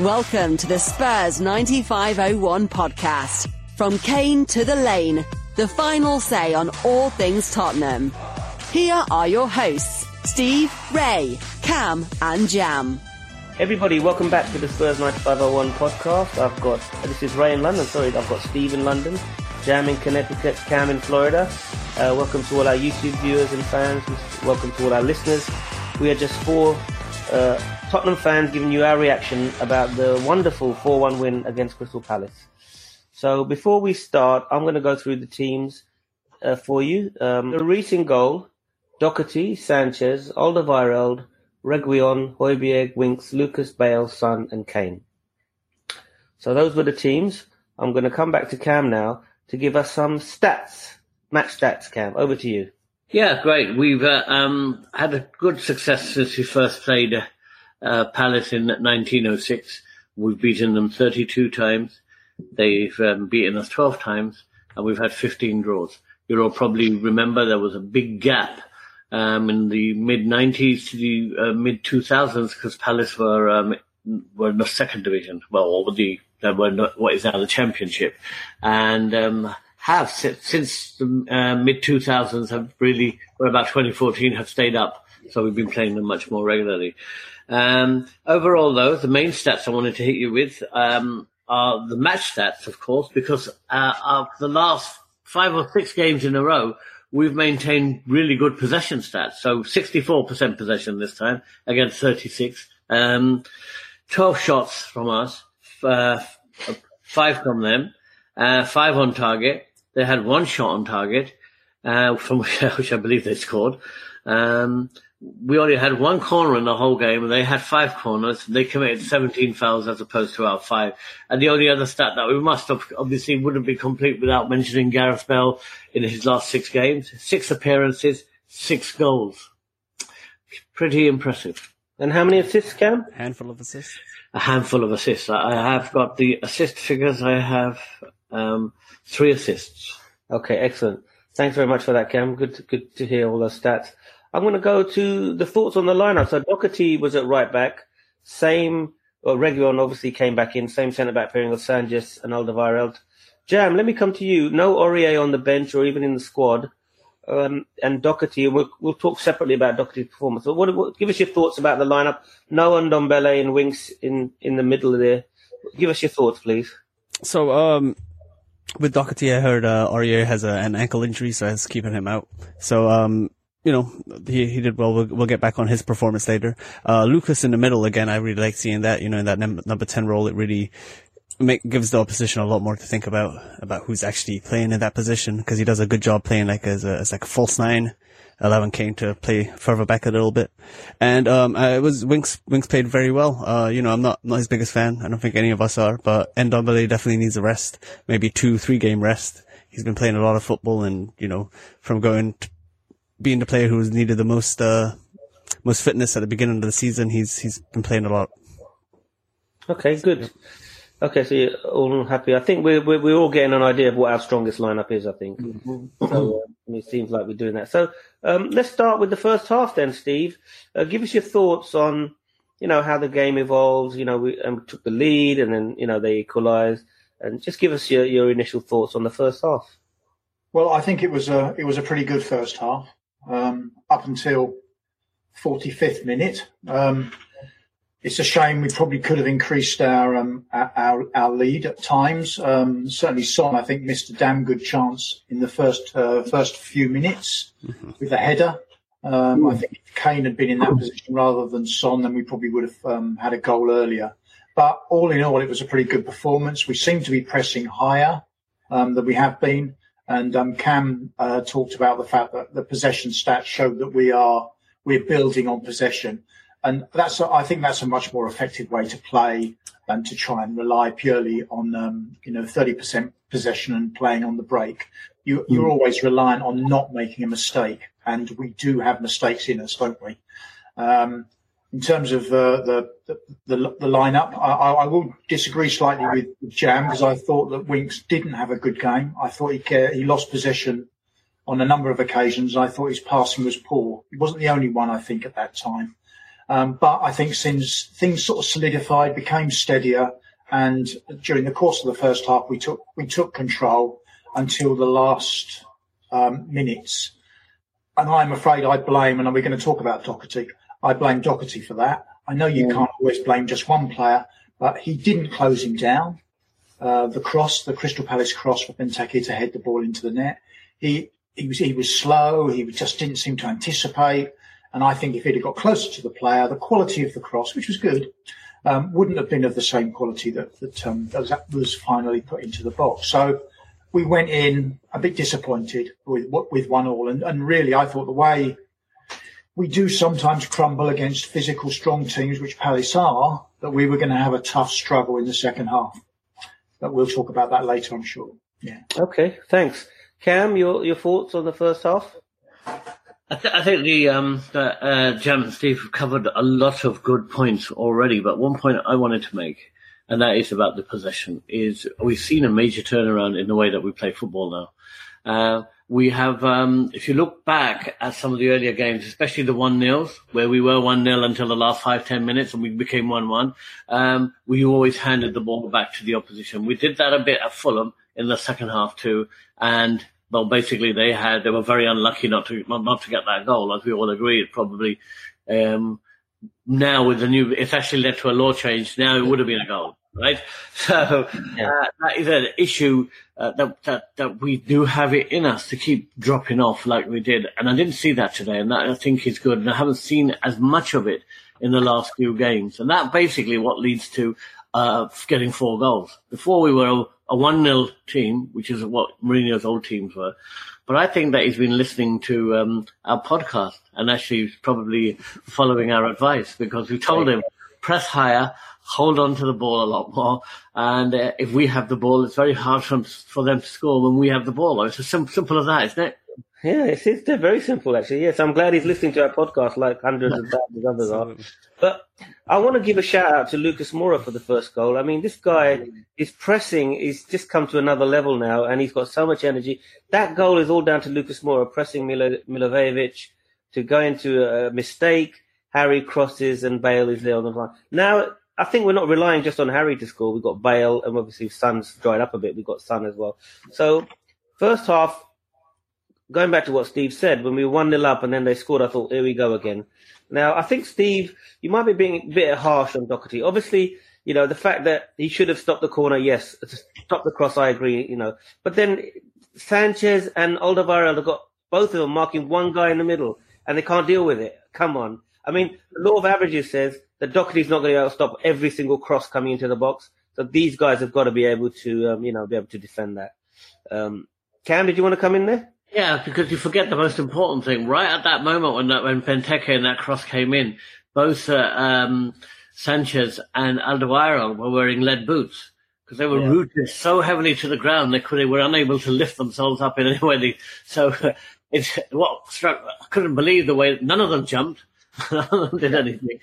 Welcome to the Spurs 9501 podcast. From Kane to the Lane, the final say on all things Tottenham. Here are your hosts, Steve, Ray, Cam, and Jam. Everybody, welcome back to the Spurs 9501 podcast. I've got, this is Ray in London, sorry, I've got Steve in London, Jam in Connecticut, Cam in Florida. Uh, welcome to all our YouTube viewers and fans. Welcome to all our listeners. We are just four uh, Tottenham fans giving you our reaction about the wonderful 4-1 win against Crystal Palace. So before we start, I'm going to go through the teams uh, for you. Um, the recent goal, Doherty, Sanchez, Alderweireld, Reguilon, Højbjerg, Winks, Lucas, Bale, Son and Kane. So those were the teams. I'm going to come back to Cam now to give us some stats, match stats, Cam. Over to you. Yeah, great. We've uh, um, had a good success since we first played uh, uh, Palace in 1906. We've beaten them 32 times. They've um, beaten us 12 times, and we've had 15 draws. You'll probably remember there was a big gap um, in the mid 90s to the uh, mid 2000s because Palace were um, were in the second division. Well, the they were not, what is now the Championship, and um, have since the uh, mid 2000s have really, or about 2014, have stayed up. So we've been playing them much more regularly. Um, overall, though, the main stats I wanted to hit you with um, are the match stats, of course, because uh, of the last five or six games in a row, we've maintained really good possession stats. So 64% possession this time against 36. Um, 12 shots from us, uh, five from them, uh, five on target. They had one shot on target, uh, from which I believe they scored. Um, we only had one corner in the whole game, and they had five corners. They committed 17 fouls as opposed to our five. And the only other stat that we must have obviously wouldn't be complete without mentioning Gareth Bale in his last six games, six appearances, six goals. Pretty impressive. And how many assists, Cam? A handful of assists. A handful of assists. I have got the assist figures. I have um, three assists. Okay, excellent. Thanks very much for that, Cam. Good, good to hear all those stats. I'm going to go to the thoughts on the lineup. So Doherty was at right back. Same, well, Reguilon obviously came back in. Same centre back pairing of Sanchez and Alderweireld. Jam, let me come to you. No Aurier on the bench or even in the squad. Um, and Doherty, we'll, we'll talk separately about Doherty's performance. But what, what, give us your thoughts about the lineup. No Ndombele and Winks in, in the middle there. Give us your thoughts, please. So, um, with Doherty, I heard, uh, Aurier has a, an ankle injury, so that's keeping him out. So, um, you know, he, he did well. well. We'll get back on his performance later. Uh, Lucas in the middle again. I really like seeing that, you know, in that num- number 10 role. It really make, gives the opposition a lot more to think about, about who's actually playing in that position because he does a good job playing like as a, as like a false nine. Allowing Kane to play further back a little bit. And, um, it was, Winks, Winks played very well. Uh, you know, I'm not, not his biggest fan. I don't think any of us are, but Ndombele definitely needs a rest. Maybe two, three game rest. He's been playing a lot of football and, you know, from going being the player who's needed the most uh, most fitness at the beginning of the season, he's he's been playing a lot. Okay, good. Okay, so you're all happy. I think we're, we're, we're all getting an idea of what our strongest lineup is. I think mm-hmm. so. Uh, it seems like we're doing that. So um, let's start with the first half then, Steve. Uh, give us your thoughts on you know how the game evolves. You know, we, and we took the lead, and then you know they equalised, and just give us your, your initial thoughts on the first half. Well, I think it was a it was a pretty good first half um, up until 45th minute. Um, it's a shame we probably could have increased our um, our, our lead at times. Um, certainly, Son I think missed a damn good chance in the first uh, first few minutes mm-hmm. with a header. Um, I think if Kane had been in that position rather than Son, then we probably would have um, had a goal earlier. But all in all, it was a pretty good performance. We seem to be pressing higher um, than we have been. And um, Cam uh, talked about the fact that the possession stats show that we are we're building on possession, and that's I think that's a much more effective way to play than to try and rely purely on um, you know thirty percent possession and playing on the break. You, you're mm. always reliant on not making a mistake, and we do have mistakes in us, don't we? Um, in terms of uh, the, the, the the lineup, I, I will disagree slightly with Jam because I thought that Winks didn't have a good game. I thought he he lost possession on a number of occasions. I thought his passing was poor. He wasn't the only one, I think, at that time. Um, but I think since things sort of solidified, became steadier, and during the course of the first half, we took we took control until the last um, minutes. And I'm afraid I blame, and we're going to talk about Doherty. I blame Doherty for that. I know you can't always blame just one player, but he didn't close him down. Uh, the cross, the Crystal Palace cross for Benteke to head the ball into the net. He he was he was slow. He just didn't seem to anticipate. And I think if he'd have got closer to the player, the quality of the cross, which was good, um, wouldn't have been of the same quality that that, um, that was finally put into the box. So we went in a bit disappointed with with one all, and, and really I thought the way we do sometimes crumble against physical strong teams, which Palace are, that we were going to have a tough struggle in the second half. But we'll talk about that later, I'm sure. Yeah. Okay, thanks. Cam, your your thoughts on the first half? I, th- I think the um, the, uh, and Steve have covered a lot of good points already, but one point I wanted to make, and that is about the possession, is we've seen a major turnaround in the way that we play football now. Uh, we have, um, if you look back at some of the earlier games, especially the 1 nils, where we were 1 0 until the last five, ten minutes and we became 1 1, um, we always handed the ball back to the opposition. We did that a bit at Fulham in the second half too. And, well, basically they had, they were very unlucky not to, not to get that goal, as we all agree. It probably, um, now with the new, it's actually led to a law change. Now it would have been a goal right? So uh, that is an issue uh, that, that that we do have it in us to keep dropping off like we did, and I didn't see that today, and that I think is good, and I haven't seen as much of it in the last few games, and that basically what leads to uh, getting four goals. Before we were a one 0 team, which is what Mourinho's old teams were. But I think that he's been listening to um, our podcast and actually probably following our advice because we told him press higher, hold on to the ball a lot more. And uh, if we have the ball, it's very hard for them, for them to score when we have the ball. It's as simple as that, isn't it? Yeah, it's, it's very simple actually. Yes, I'm glad he's listening to our podcast like hundreds of thousands of others are. But I want to give a shout out to Lucas Moura for the first goal. I mean, this guy is pressing, he's just come to another level now and he's got so much energy. That goal is all down to Lucas Moura pressing Milo, Milivojevic to go into a mistake. Harry crosses and Bale is there on the line. Now I think we're not relying just on Harry to score. We've got Bale, and obviously Son's dried up a bit. We've got Sun as well. So, first half, going back to what Steve said, when we were 1 0 up and then they scored, I thought, here we go again. Now, I think, Steve, you might be being a bit harsh on Doherty. Obviously, you know, the fact that he should have stopped the corner, yes. Stop the cross, I agree, you know. But then Sanchez and Alderweireld have got both of them marking one guy in the middle, and they can't deal with it. Come on. I mean, the law of averages says that Doherty's not going to be able to stop every single cross coming into the box. So these guys have got to be able to, um, you know, be able to defend that. Um, Cam, did you want to come in there? Yeah, because you forget the most important thing. Right at that moment when that, when Benteke and that cross came in, both uh, um, Sanchez and Alderweireld were wearing lead boots because they were yeah. rooted so heavily to the ground they could they were unable to lift themselves up in any way. They, so it's what struck. I couldn't believe the way none of them jumped. None of them did anything.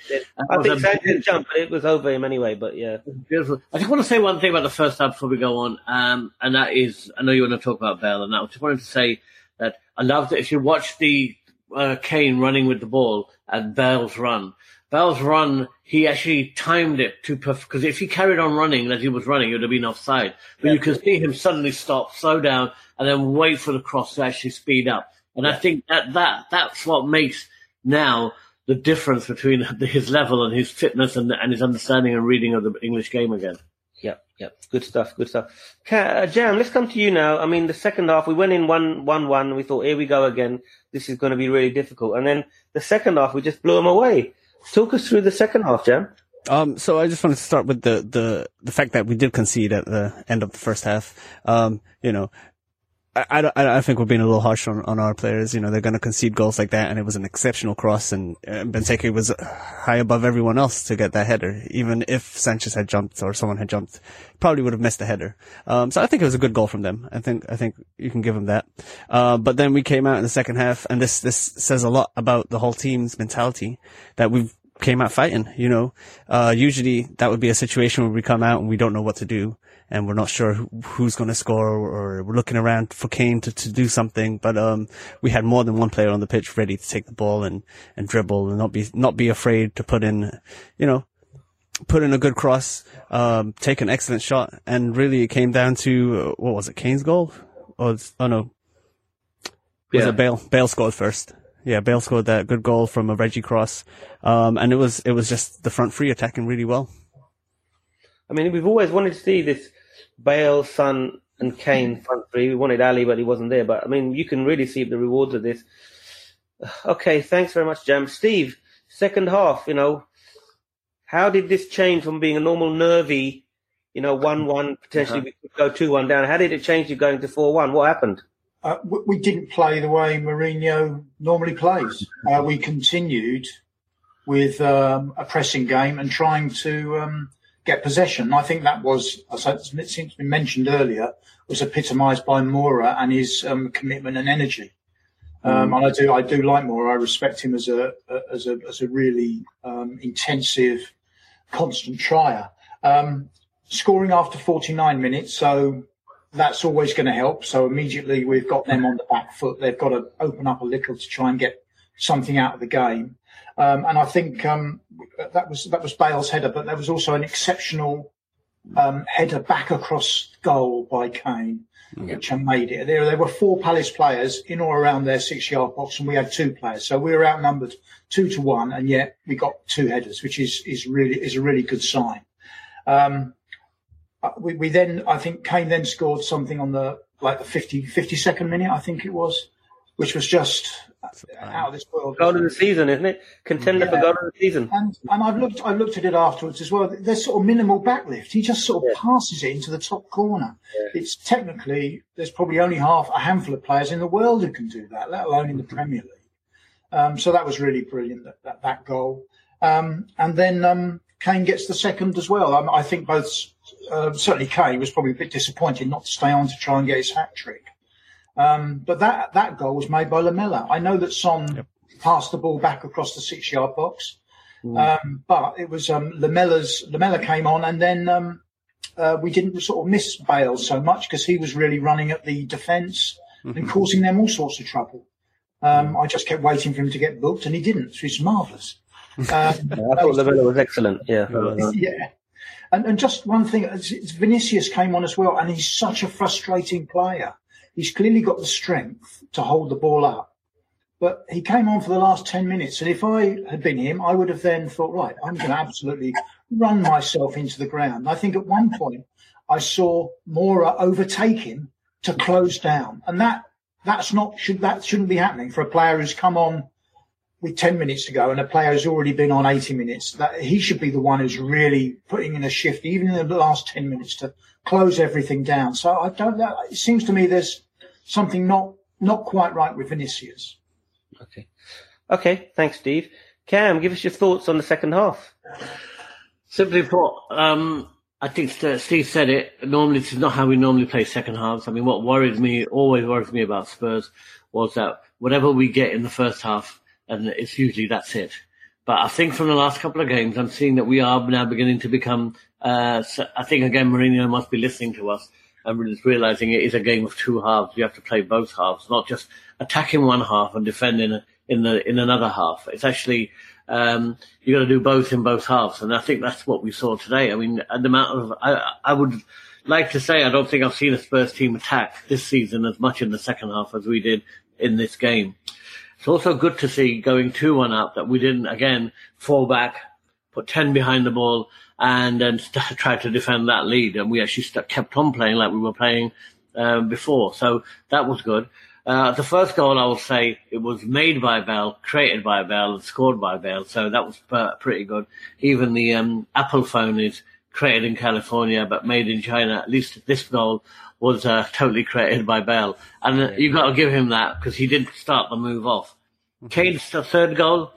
I think Sanchez jumped, but it was over him anyway. But yeah, beautiful. I just want to say one thing about the first half before we go on, um, and that is, I know you want to talk about Bale, and that I just wanted to say that I love it. If you watch the uh, Kane running with the ball and Bale's run, Bale's run, he actually timed it to perf- because if he carried on running as he was running, it would have been offside. But yeah. you can see him suddenly stop, slow down, and then wait for the cross to actually speed up. And yeah. I think that that that's what makes now the difference between his level and his fitness and, and his understanding and reading of the English game again. Yep, yep. Good stuff, good stuff. Uh, Jam, let's come to you now. I mean, the second half, we went in 1 1 1. We thought, here we go again. This is going to be really difficult. And then the second half, we just blew them away. Talk us through the second half, Jam. Um, so I just wanted to start with the, the, the fact that we did concede at the end of the first half. Um, you know, I, I, I, think we're being a little harsh on, on our players. You know, they're going to concede goals like that, and it was an exceptional cross, and uh, Benteke was high above everyone else to get that header. Even if Sanchez had jumped or someone had jumped, probably would have missed the header. Um, so I think it was a good goal from them. I think I think you can give them that. Uh, but then we came out in the second half, and this this says a lot about the whole team's mentality that we've came out fighting, you know. Uh, usually that would be a situation where we come out and we don't know what to do and we're not sure who, who's going to score or we're looking around for Kane to, to do something. But, um, we had more than one player on the pitch ready to take the ball and, and dribble and not be, not be afraid to put in, you know, put in a good cross, um, take an excellent shot. And really it came down to, uh, what was it, Kane's goal? Or, oh no. Was Yeah. it Bale? Bale scored first. Yeah, Bale scored that good goal from a Reggie cross. Um, and it was, it was just the front three attacking really well. I mean, we've always wanted to see this Bale, Son, and Kane front three. We wanted Alli, but he wasn't there. But I mean, you can really see the rewards of this. Okay, thanks very much, Jam. Steve, second half, you know, how did this change from being a normal nervy, you know, one-one potentially we could go two-one down? How did it change to going to four-one? What happened? Uh, we, we didn't play the way Mourinho normally plays. Uh, we continued with um, a pressing game and trying to um, get possession. I think that was, as it seems to be mentioned earlier, was epitomised by Moura and his um, commitment and energy. Um, and I do, I do like Moura. I respect him as a, as a, as a really um, intensive, constant trier. Um, scoring after 49 minutes, so that's always going to help. So immediately we've got them on the back foot. They've got to open up a little to try and get something out of the game. Um, and I think um, that was that was Bale's header, but there was also an exceptional um, header back across goal by Kane, which made it. There, there were four Palace players in or around their six-yard box, and we had two players, so we were outnumbered two to one, and yet we got two headers, which is is really is a really good sign. Um, uh, we, we then, I think Kane then scored something on the like the 50, 52nd minute, I think it was, which was just out of this world. Goal of the season, isn't it? Contender for Yeah. goal of the season. And and I've looked I looked at it afterwards as well. There's sort of minimal backlift. He just sort of passes it into the top corner. It's technically there's probably only half a handful of players in the world who can do that, let alone in the Premier League. Um, so that was really brilliant that that, that goal. Um, and then um, Kane gets the second as well. Um, I think both uh, certainly Kane was probably a bit disappointed not to stay on to try and get his hat trick. Um, but that that goal was made by Lamela. I know that Son passed the ball back across the six yard box. Um, but it was um, Lamela's Lamela came on, and then um, uh, we didn't sort of miss Bale so much because he was really running at the defence and causing them all sorts of trouble. Um, I just kept waiting for him to get booked, and he didn't. which is marvellous. Um, I thought Lamela was excellent. Yeah. yeah. And, and just one thing, it's- it's Vinicius came on as well, and he's such a frustrating player. He's clearly got the strength to hold the ball up. But he came on for the last 10 minutes, and if I had been him, I would have then thought, right, I'm going to absolutely run myself into the ground. I think at one point I saw Moura overtake him to close down, and that that's not should that shouldn't be happening for a player who's come on with 10 minutes to go and a player who's already been on 80 minutes, that he should be the one who's really putting in a shift, even in the last 10 minutes to close everything down. So I don't know. It seems to me there's something not, not quite right with Vinicius. Okay. Okay. Thanks, Steve. Cam, give us your thoughts on the second half. Simply put, um, I think Steve said it. Normally, this is not how we normally play second halves. I mean, what worries me, always worries me about Spurs was that whatever we get in the first half, and it's usually that's it. But I think from the last couple of games, I'm seeing that we are now beginning to become. Uh, I think again, Mourinho must be listening to us and realizing it is a game of two halves. You have to play both halves, not just attacking one half and defending in the in another half. It's actually um, you got to do both in both halves, and I think that's what we saw today. I mean, the amount of I, I would like to say I don't think I've seen a Spurs team attack this season as much in the second half as we did in this game. It's also good to see going 2-1 up that we didn't, again, fall back, put 10 behind the ball, and then try to defend that lead. And we actually st- kept on playing like we were playing um, before. So that was good. Uh, the first goal, I will say, it was made by Bale, created by Bale, and scored by Bale. So that was pretty good. Even the um, Apple phone is created in California but made in China. At least this goal was uh, totally created by Bale, and uh, you got to give him that because he did start the move off. Kane's the third goal,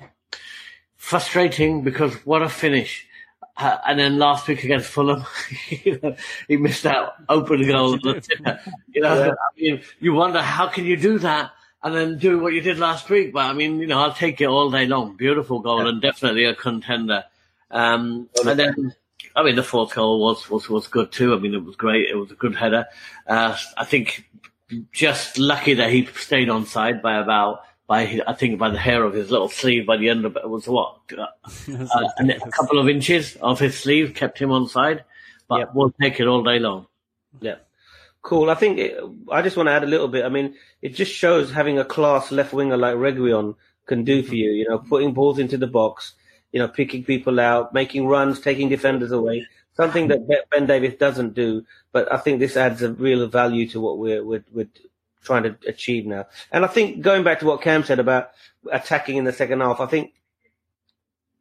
frustrating because what a finish. Uh, and then last week against Fulham, you know, he missed that open goal. you know, I mean, you wonder how can you do that and then do what you did last week. But I mean, you know, I'll take it all day long. Beautiful goal and definitely a contender. Um, and then, I mean, the fourth goal was, was, was good too. I mean, it was great. It was a good header. Uh, I think just lucky that he stayed on side by about, by, I think by the hair of his little sleeve by the end of it was what? Uh, a couple of inches of his sleeve kept him on side, but yep. we'll take it all day long. Yeah. Cool. I think it, I just want to add a little bit. I mean, it just shows having a class left winger like Reguilon can do for you. You know, putting balls into the box, you know, picking people out, making runs, taking defenders away. Something that Ben Davies doesn't do. But I think this adds a real value to what we're we're, we're trying to achieve now. And I think going back to what Cam said about attacking in the second half, I think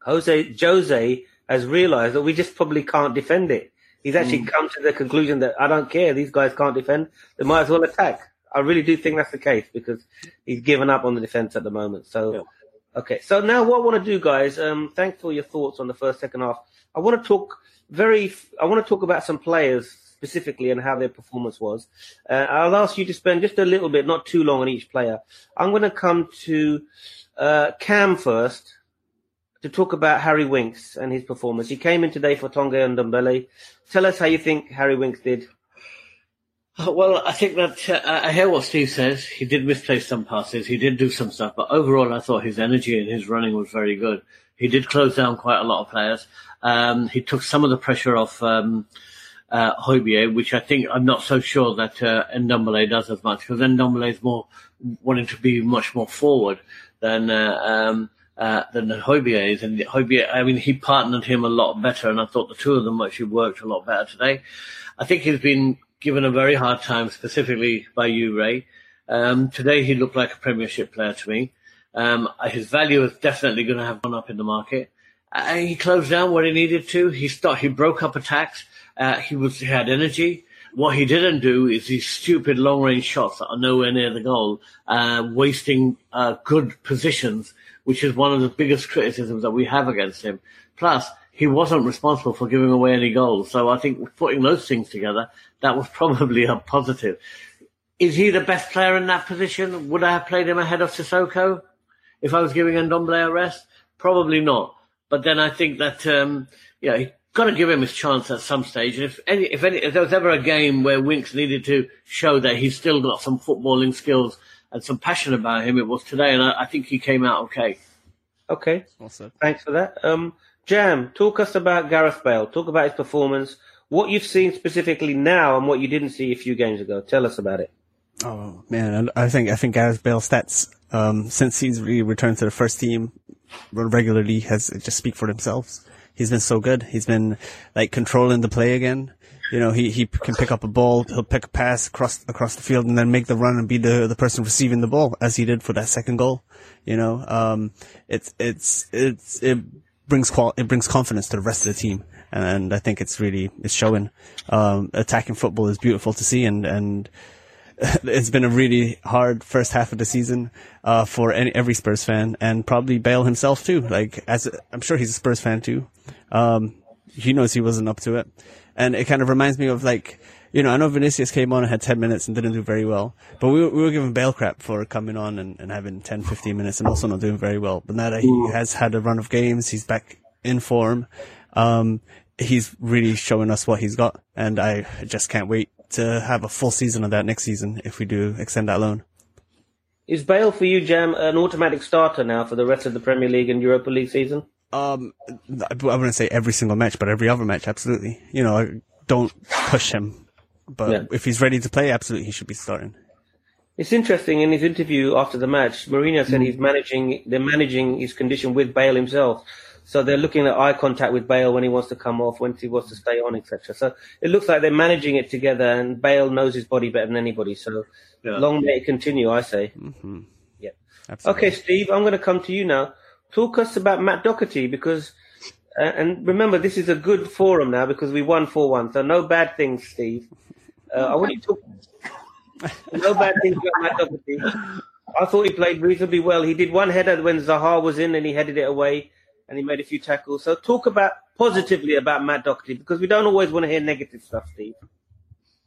Jose Jose has realised that we just probably can't defend it. He's actually mm. come to the conclusion that I don't care. These guys can't defend. They might as well attack. I really do think that's the case because he's given up on the defense at the moment. So. Okay. So now what I want to do, guys, um, thanks for your thoughts on the first, second half. I want to talk very, I want to talk about some players specifically and how their performance was. Uh, I'll ask you to spend just a little bit, not too long on each player. I'm going to come to, uh, Cam first to talk about Harry Winks and his performance. He came in today for Tonga and Ndombele. Tell us how you think Harry Winks did. Uh, well, I think that uh, I hear what Steve says. He did misplace some passes. He did do some stuff, but overall, I thought his energy and his running was very good. He did close down quite a lot of players. Um, he took some of the pressure off um, uh, Højbjerg, which I think I'm not so sure that uh, Ndombele does as much because Ndombele is more wanting to be much more forward than uh, um, uh, than Højbjerg is. And Højbjerg, I mean, he partnered him a lot better, and I thought the two of them actually worked a lot better today. I think he's been given a very hard time, specifically by you, Ray. Um, today he looked like a Premiership player to me. Um, his value is definitely going to have gone up in the market. Uh, he closed down where he needed to. He start, he broke up attacks. Uh, he was he had energy. What he didn't do is these stupid long range shots that are nowhere near the goal, uh, wasting uh, good positions which is one of the biggest criticisms that we have against him. Plus, he wasn't responsible for giving away any goals. So I think putting those things together, that was probably a positive. Is he the best player in that position? Would I have played him ahead of Sissoko if I was giving Ndombele a rest? Probably not. But then I think that, um, you know, got to give him his chance at some stage. And if any, if any, if there was ever a game where Winks needed to show that he's still got some footballing skills and some passion about him. It was today, and I, I think he came out okay. Okay, awesome. thanks for that. Um, Jam, talk us about Gareth Bale. Talk about his performance, what you've seen specifically now, and what you didn't see a few games ago. Tell us about it. Oh man, I think I think Gareth Bale's stats um, since he's really returned to the first team regularly has just speak for themselves. He's been so good. He's been like controlling the play again. You know, he, he can pick up a ball, he'll pick a pass across, across the field and then make the run and be the, the person receiving the ball as he did for that second goal. You know, um, it's, it's, it's, it brings qual, it brings confidence to the rest of the team. And I think it's really, it's showing, um, attacking football is beautiful to see and, and, it's been a really hard first half of the season uh, for any, every Spurs fan, and probably Bale himself too. Like, as a, I'm sure he's a Spurs fan too. Um, he knows he wasn't up to it. And it kind of reminds me of like, you know, I know Vinicius came on and had 10 minutes and didn't do very well, but we were, we were giving Bale crap for coming on and, and having 10, 15 minutes and also not doing very well. But now that he has had a run of games, he's back in form. Um, he's really showing us what he's got. And I just can't wait to have a full season of that next season if we do extend that loan. Is Bale for you, Jam, an automatic starter now for the rest of the Premier League and Europa League season? Um, I wouldn't say every single match, but every other match, absolutely. You know, don't push him. But yeah. if he's ready to play, absolutely, he should be starting. It's interesting in his interview after the match, Mourinho said mm. he's managing, they're managing his condition with Bale himself. So they're looking at eye contact with Bale when he wants to come off, when he wants to stay on, etc. So it looks like they're managing it together, and Bale knows his body better than anybody. So yeah. long may it continue, I say. Mm-hmm. Yeah. Absolutely. Okay, Steve, I'm going to come to you now talk us about Matt Doherty because, uh, and remember, this is a good forum now because we won 4 1. So no bad things, Steve. Uh, I want you to talk. no bad things about Matt Doherty. I thought he played reasonably well. He did one header when Zaha was in and he headed it away and he made a few tackles. So talk about positively about Matt Doherty because we don't always want to hear negative stuff, Steve.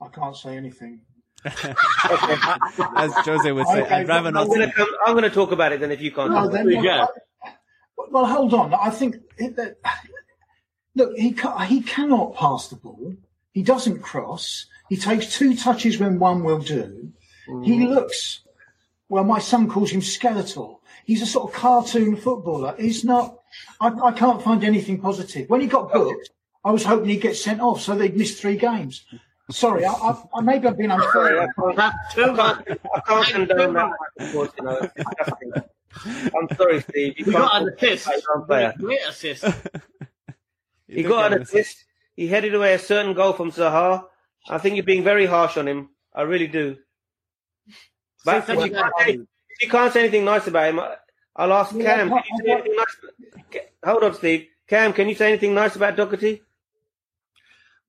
I can't say anything. As Jose would say, Okay, I'd rather not. I'm going to. I'm going to talk about it then if you can't. No, talk then, well, Yeah. I- well, hold on. I think it, that, look, he ca- he cannot pass the ball. He doesn't cross. He takes two touches when one will do. He mm. looks. Well, my son calls him skeletal. He's a sort of cartoon footballer. He's not. I, I can't find anything positive. When he got booked, I was hoping he'd get sent off so they'd miss three games. Sorry, I, I, I maybe I've been unfair. That's too I much. can't, I can't condone that. Of course, you know, it's disgusting. I'm sorry, Steve. You We got an talk about assist. it unfair. Great assist. He got an assist. He headed away a certain goal from Zaha. I think you're being very harsh on him. I really do. But Say if you, can't say, you can't say anything nice about him, I- I'll ask Yeah, Cam. Can you say anything nice? Hold on, Steve. Cam, can you say anything nice about Doherty?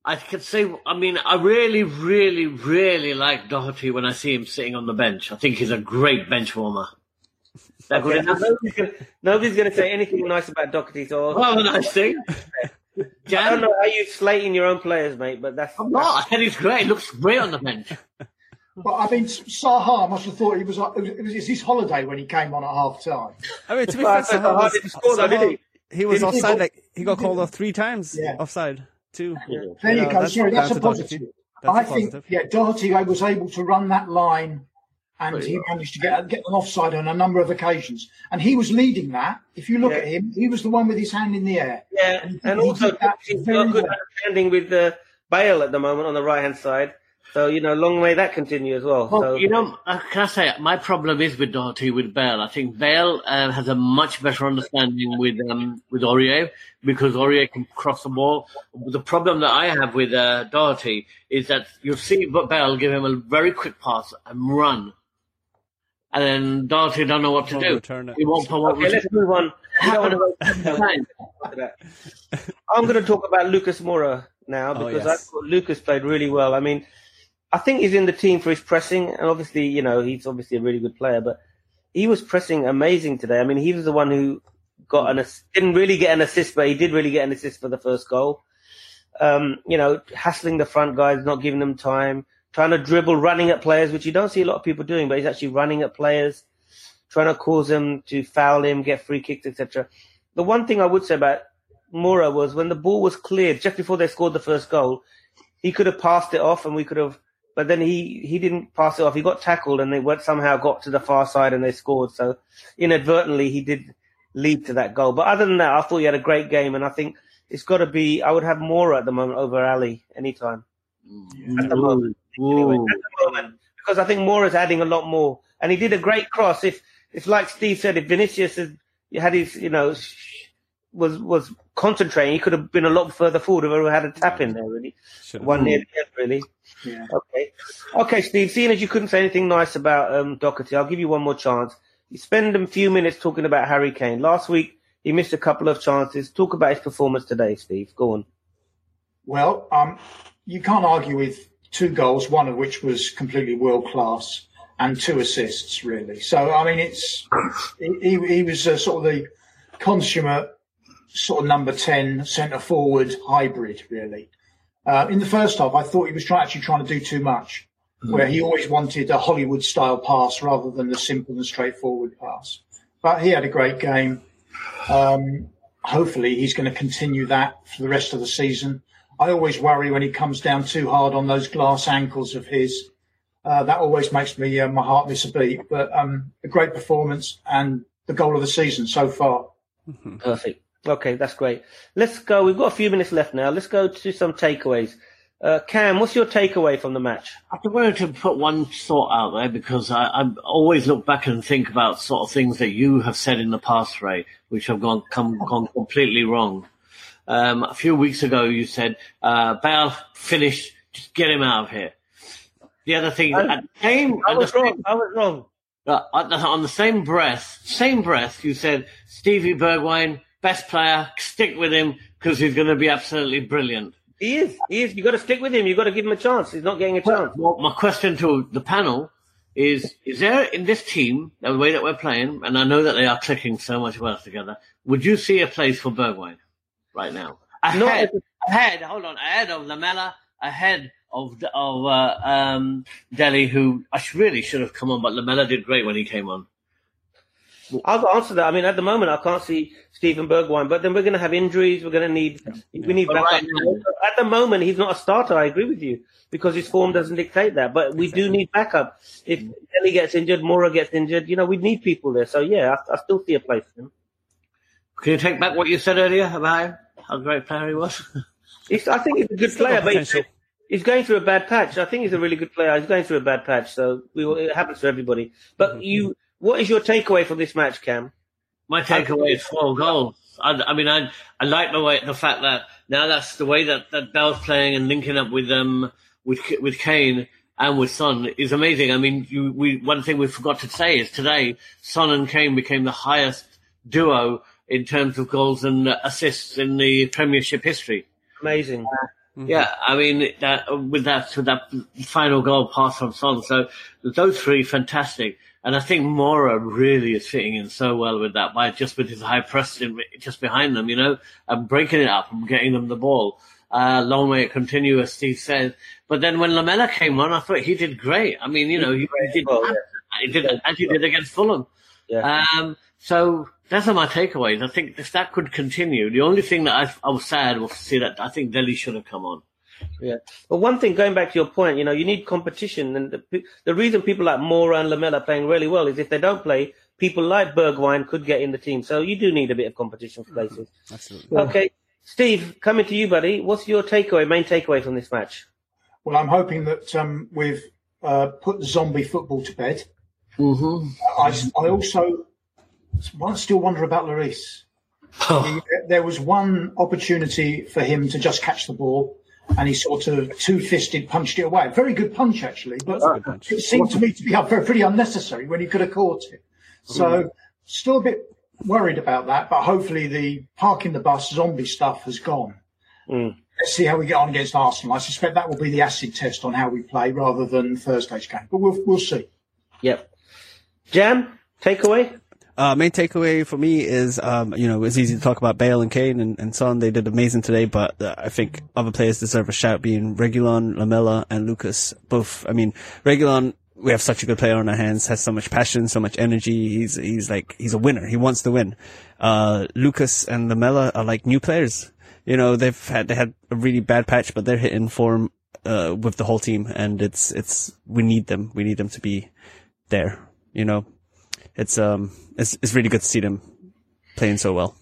I could say, I mean, I really, really, really like Doherty when I see him sitting on the bench. I think he's a great bench warmer. That good Okay, enough? nobody's gonna- Nobody's going to say anything nice about Doherty. So Well, nice thing. I don't know how you slating your own players, mate. But that's I'm not. I said he's great. He looks great on the bench. But I mean, Zaha must have thought he was. Uh, it was, it was his holiday when he came on at half time. I mean, to be Well, fair, I thought Zaha Zaha was, didn't though, Zaha- he? he was Didn't he? offside. Like he got called off three times. Yeah. Offside, two. There Yeah, you go. that's Sorry, down that's a Doherty. positive. That's I a think, positive. yeah, Doherty was able to run that line and Pretty he well. managed to get get an offside on a number of occasions. And he was leading that. If you look Yeah. at him, he was the one with his hand in the air. Yeah, And he- and he also did that he's very got good well. understanding with uh, Bale at the moment on the right hand side. So you know, long may that continue as well. Well, so you know, uh, can I say my problem is with Doherty with Bale. I think Bale uh, has a much better understanding with um, with Aurier because Aurier can cross the ball. The problem that I have with uh, Doherty is that you'll see Bale give him a very quick pass and run, and then Doherty don't know what to do. return it. He won't know what okay, let's move on. We don't wanna Happened go- time. after that. I'm going to talk about Lucas Moura now Oh, because yes. I thought Lucas played really well. I mean, I think he's in the team for his pressing, and obviously, you know, he's obviously a really good player, but he was pressing amazing today. I mean, he was the one who got an ass- didn't really get an assist, but he did really get an assist for the first goal. Um, you know, hassling the front guys, not giving them time, trying to dribble, running at players, which you don't see a lot of people doing, but he's actually running at players, trying to cause them to foul him, get free kicks, etc. The one thing I would say about Moura was when the ball was cleared just before they scored the first goal, he could have passed it off and we could have, but then he, he didn't pass it off. He got tackled and they went somehow got to the far side and they scored. So inadvertently he did lead to that goal. But other than that, I thought he had a great game and I think it's got to be, I would have Moura at the moment over Alli anytime. At the moment. Anyway, at the moment. Because I think Moura's adding a lot more. And he did a great cross. If, if like Steve said, if Vinicius had, had his, you know, was, was concentrating, he could have been a lot further forward if he had a tap in there, really. Should've- One near the end, really. Yeah. Okay. Okay, Steve, seeing as you couldn't say anything nice about um, Doherty, I'll give you one more chance. You spend a few minutes talking about Harry Kane. Last week, he missed a couple of chances. Talk about his performance today, Steve. Go on. Well, um, you can't argue with two goals, one of which was completely world class, and two assists, really. So, I mean, it's he, he- was uh, sort of the consummate sort of number 10 centre forward hybrid, really. Uh, in the first half, I thought he was try, actually trying to do too much, where he always wanted a Hollywood style pass rather than the simple and straightforward pass. But he had a great game. Um, hopefully, he's going to continue that for the rest of the season. I always worry when he comes down too hard on those glass ankles of his. Uh, that always makes me uh, my heart miss a beat. But um, a great performance and the goal of the season so far. Perfect. Okay, that's great. Let's go. We've got a few minutes left now. Let's go to some takeaways. Uh, Cam, what's your takeaway from the match? I wanted to put one thought out there because I, I always look back and think about sort of things that you have said in the past, Ray, which have gone come gone completely wrong. Um, a few weeks ago, you said uh, Bale finished, just get him out of here. The other thing, I- at the same, I at the was wrong. I was wrong. uh, on the- same breath, same breath, you said Stevie Bergwijn, best player, stick with him because he's going to be absolutely brilliant. He is. He is. You've got to stick with him. You've got to give him a chance. He's not getting a chance. Well, my question to the panel is: Is there in this team the way that we're playing, and I know that they are clicking so much well together? Would you see a place for Bergwijn right now? Ahead, Not- ahead. Hold on, ahead of Lamela, ahead of of uh, um, Dele, who I really should have come on, but Lamela did great when he came on. I'll answer that. I mean, at the moment, I can't see Steven Bergwijn, but then we're going to have injuries. We're going to need we need backup. Right at the moment, he's not a starter. I agree with you because his form doesn't dictate that. But we do need backup. If Dele gets injured, Moura gets injured, you know, we need people there. So yeah, I, I still see a place for him. Can you take back what you said earlier about how great player he was? I think he's a good player, but he's, he's, going through a bad patch. I think he's a really good player. He's going through a bad patch, so we, it happens to everybody. But mm-hmm. you what is your takeaway from this match, Cam? My takeaway is four goals. I, I, mean, I I like the way the fact that now that's the way that, that Bale's playing and linking up with um with with Kane and with Son is amazing. I mean, you, we one thing we forgot to say is today Son and Kane became the highest duo in terms of goals and assists in the Premiership history. Amazing. Uh, Mm-hmm. Yeah, I mean that with that with that final goal pass from Son. So those three fantastic. And I think Moura really is fitting in so well with that, by just with his high press in, just behind them, you know, and breaking it up and getting them the ball. Uh, long way it continue, as Steve says. But then when Lamela came on, I thought he did great. I mean, you know, he, he did, well, yeah. he did as he did against Fulham. Yeah. Um, so that's my takeaways. I think if that could continue, the only thing that I, I was sad was to see that I think Dele should have come on. Yeah. But one thing, going back to your point, you know, you need competition, and the, the reason people like Moura and Lamela are playing really well is if they don't play, people like Bergwijn could get in the team. So you do need a bit of competition for places. Absolutely. Okay, Steve, coming to you, buddy. What's your takeaway, main takeaway from this match? Well, I'm hoping that um, we've uh, put the zombie football to bed. Mm-hmm. I, I also still wonder about Lloris. Oh. There was one opportunity for him to just catch the ball and he sort of two-fisted punched it away. Very good punch, actually, but it seemed to me to be pretty unnecessary when he could have caught it. So mm. still a bit worried about that, but hopefully the parking the bus zombie stuff has gone. Mm. Let's see how we get on against Arsenal. I suspect that will be the acid test on how we play rather than Thursday's game, but we'll we'll see. Yep. Jam takeaway. Uh, main takeaway for me is, um, you know, it's easy to talk about Bale and Kane and, and Son. They did amazing today, but uh, I think other players deserve a shout being Reguilon, Lamela, and Lucas. Both, I mean, Reguilon, we have such a good player on our hands, has so much passion, so much energy. He's, he's like, he's a winner. He wants to win. Uh, Lucas and Lamela are like new players. You know, they've had, they had a really bad patch, but they're hitting form, uh, with the whole team and it's, it's, we need them. We need them to be there, you know, it's um it's it's really good to see them playing so well.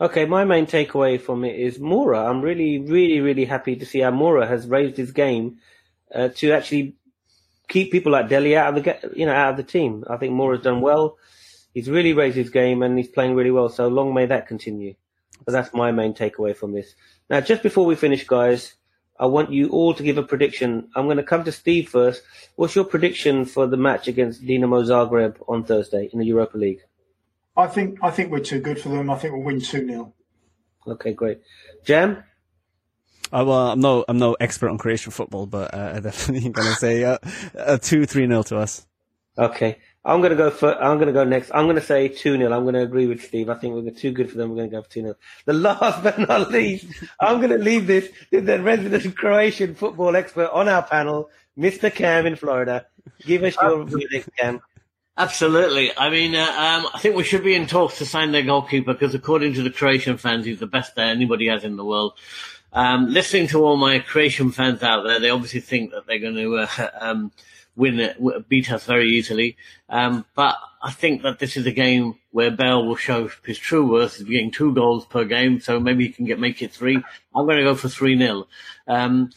Okay, my main takeaway from it is Moura. I'm really, really, really happy to see how Moura has raised his game uh, to actually keep people like Dele out of the you know out of the team. I think Moura's done well. He's really raised his game and he's playing really well. So long may that continue. But that's my main takeaway from this. Now, just before we finish, guys, I want you all to give a prediction. I'm going to come to Steve first. What's your prediction for the match against Dinamo Zagreb on Thursday in the Europa League? I think I think we're too good for them. I think we'll win two 0 Okay, great. Jam. Uh, well, I'm no I'm no expert on Croatian football, but uh, I definitely going to say uh, a two three nil to us. Okay, I'm going to go for, I'm going to go next. I'm going to say 2 0. I'm going to agree with Steve. I think we're too good for them. We're going to go for 2 0. The last but not least, I'm going to leave this to the resident Croatian football expert on our panel, Mr. Cam in Florida. Give us your verdict, Cam. Absolutely. I mean, uh, um, I think we should be in talks to sign their goalkeeper because, according to the Croatian fans, he's the best that anybody has in the world. Um, listening to all my Croatian fans out there, they obviously think that they're going to uh, um, win beat us very easily. Um, but I think that this is a game where Bale will show his true worth. He's getting two goals per game, so maybe he can get make it three. I'm going to go for three 0 um,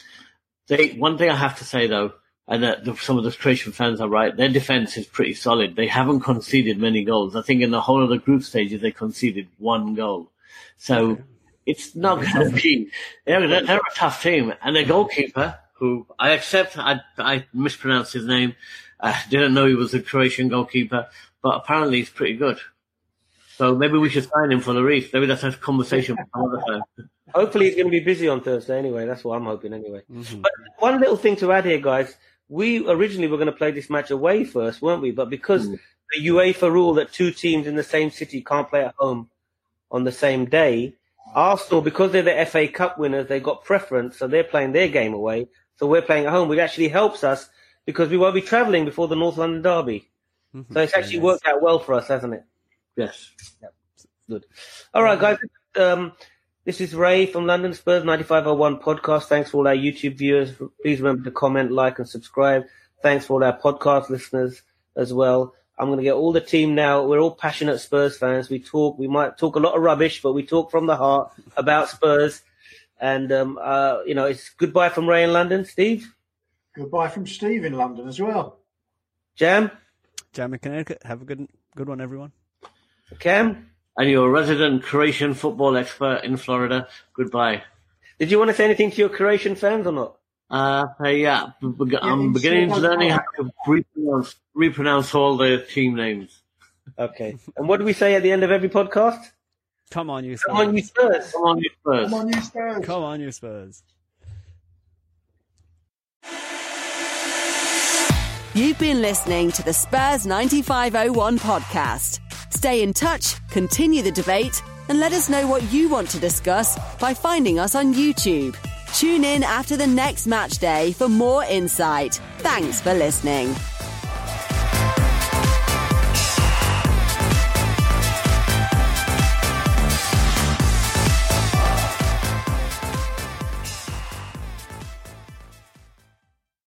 they, one thing I have to say though, and that the, some of the Croatian fans are right, their defense is pretty solid. They haven't conceded many goals. I think in the whole of the group stages they conceded one goal. So it's not going to be. They're, they're a tough team, and their goalkeeper who I accept I, I mispronounced his name. I didn't know he was a Croatian goalkeeper, but apparently he's pretty good. So maybe we should sign him for the Reef. Maybe that's a conversation for another time. Hopefully he's going to be busy on Thursday anyway. That's what I'm hoping anyway. Mm-hmm. But one little thing to add here, guys. We originally were going to play this match away first, weren't we? But because mm. the UEFA rule that two teams in the same city can't play at home on the same day, Arsenal, because they're the FA Cup winners, they got preference, so they're playing their game away. So we're playing at home, which actually helps us because we won't be travelling before the North London derby. Mhm. So it's actually nice. worked out well for us, hasn't it? Yes. Good. All right, guys. Um, this is Ray from London Spurs 9501 podcast. Thanks for all our YouTube viewers. Please remember to comment, like, and subscribe. Thanks for all our podcast listeners as well. I'm going to get all the team now. We're all passionate Spurs fans. We talk, we might talk a lot of rubbish, but we talk from the heart about Spurs. And, um, uh, you know, it's goodbye from Ray in London. Steve? Goodbye from Steve in London as well. Jam? Jam in Connecticut. Have a good good one, everyone. Cam? And your resident Croatian football expert in Florida. Goodbye. Did you want to say anything to your Croatian fans or not? Uh, uh, yeah, b- b- I'm beginning to still learning how to repronounce, repronounce all the team names. Okay. And what do we say at the end of every podcast? Come on, you Spurs. Come on, you Spurs. Come on, you Spurs. Come on, you Spurs. Come on, you Spurs. You've been listening to the Spurs 9501 podcast. Stay in touch, continue the debate, and let us know what you want to discuss by finding us on YouTube. Tune in after the next match day for more insight. Thanks for listening.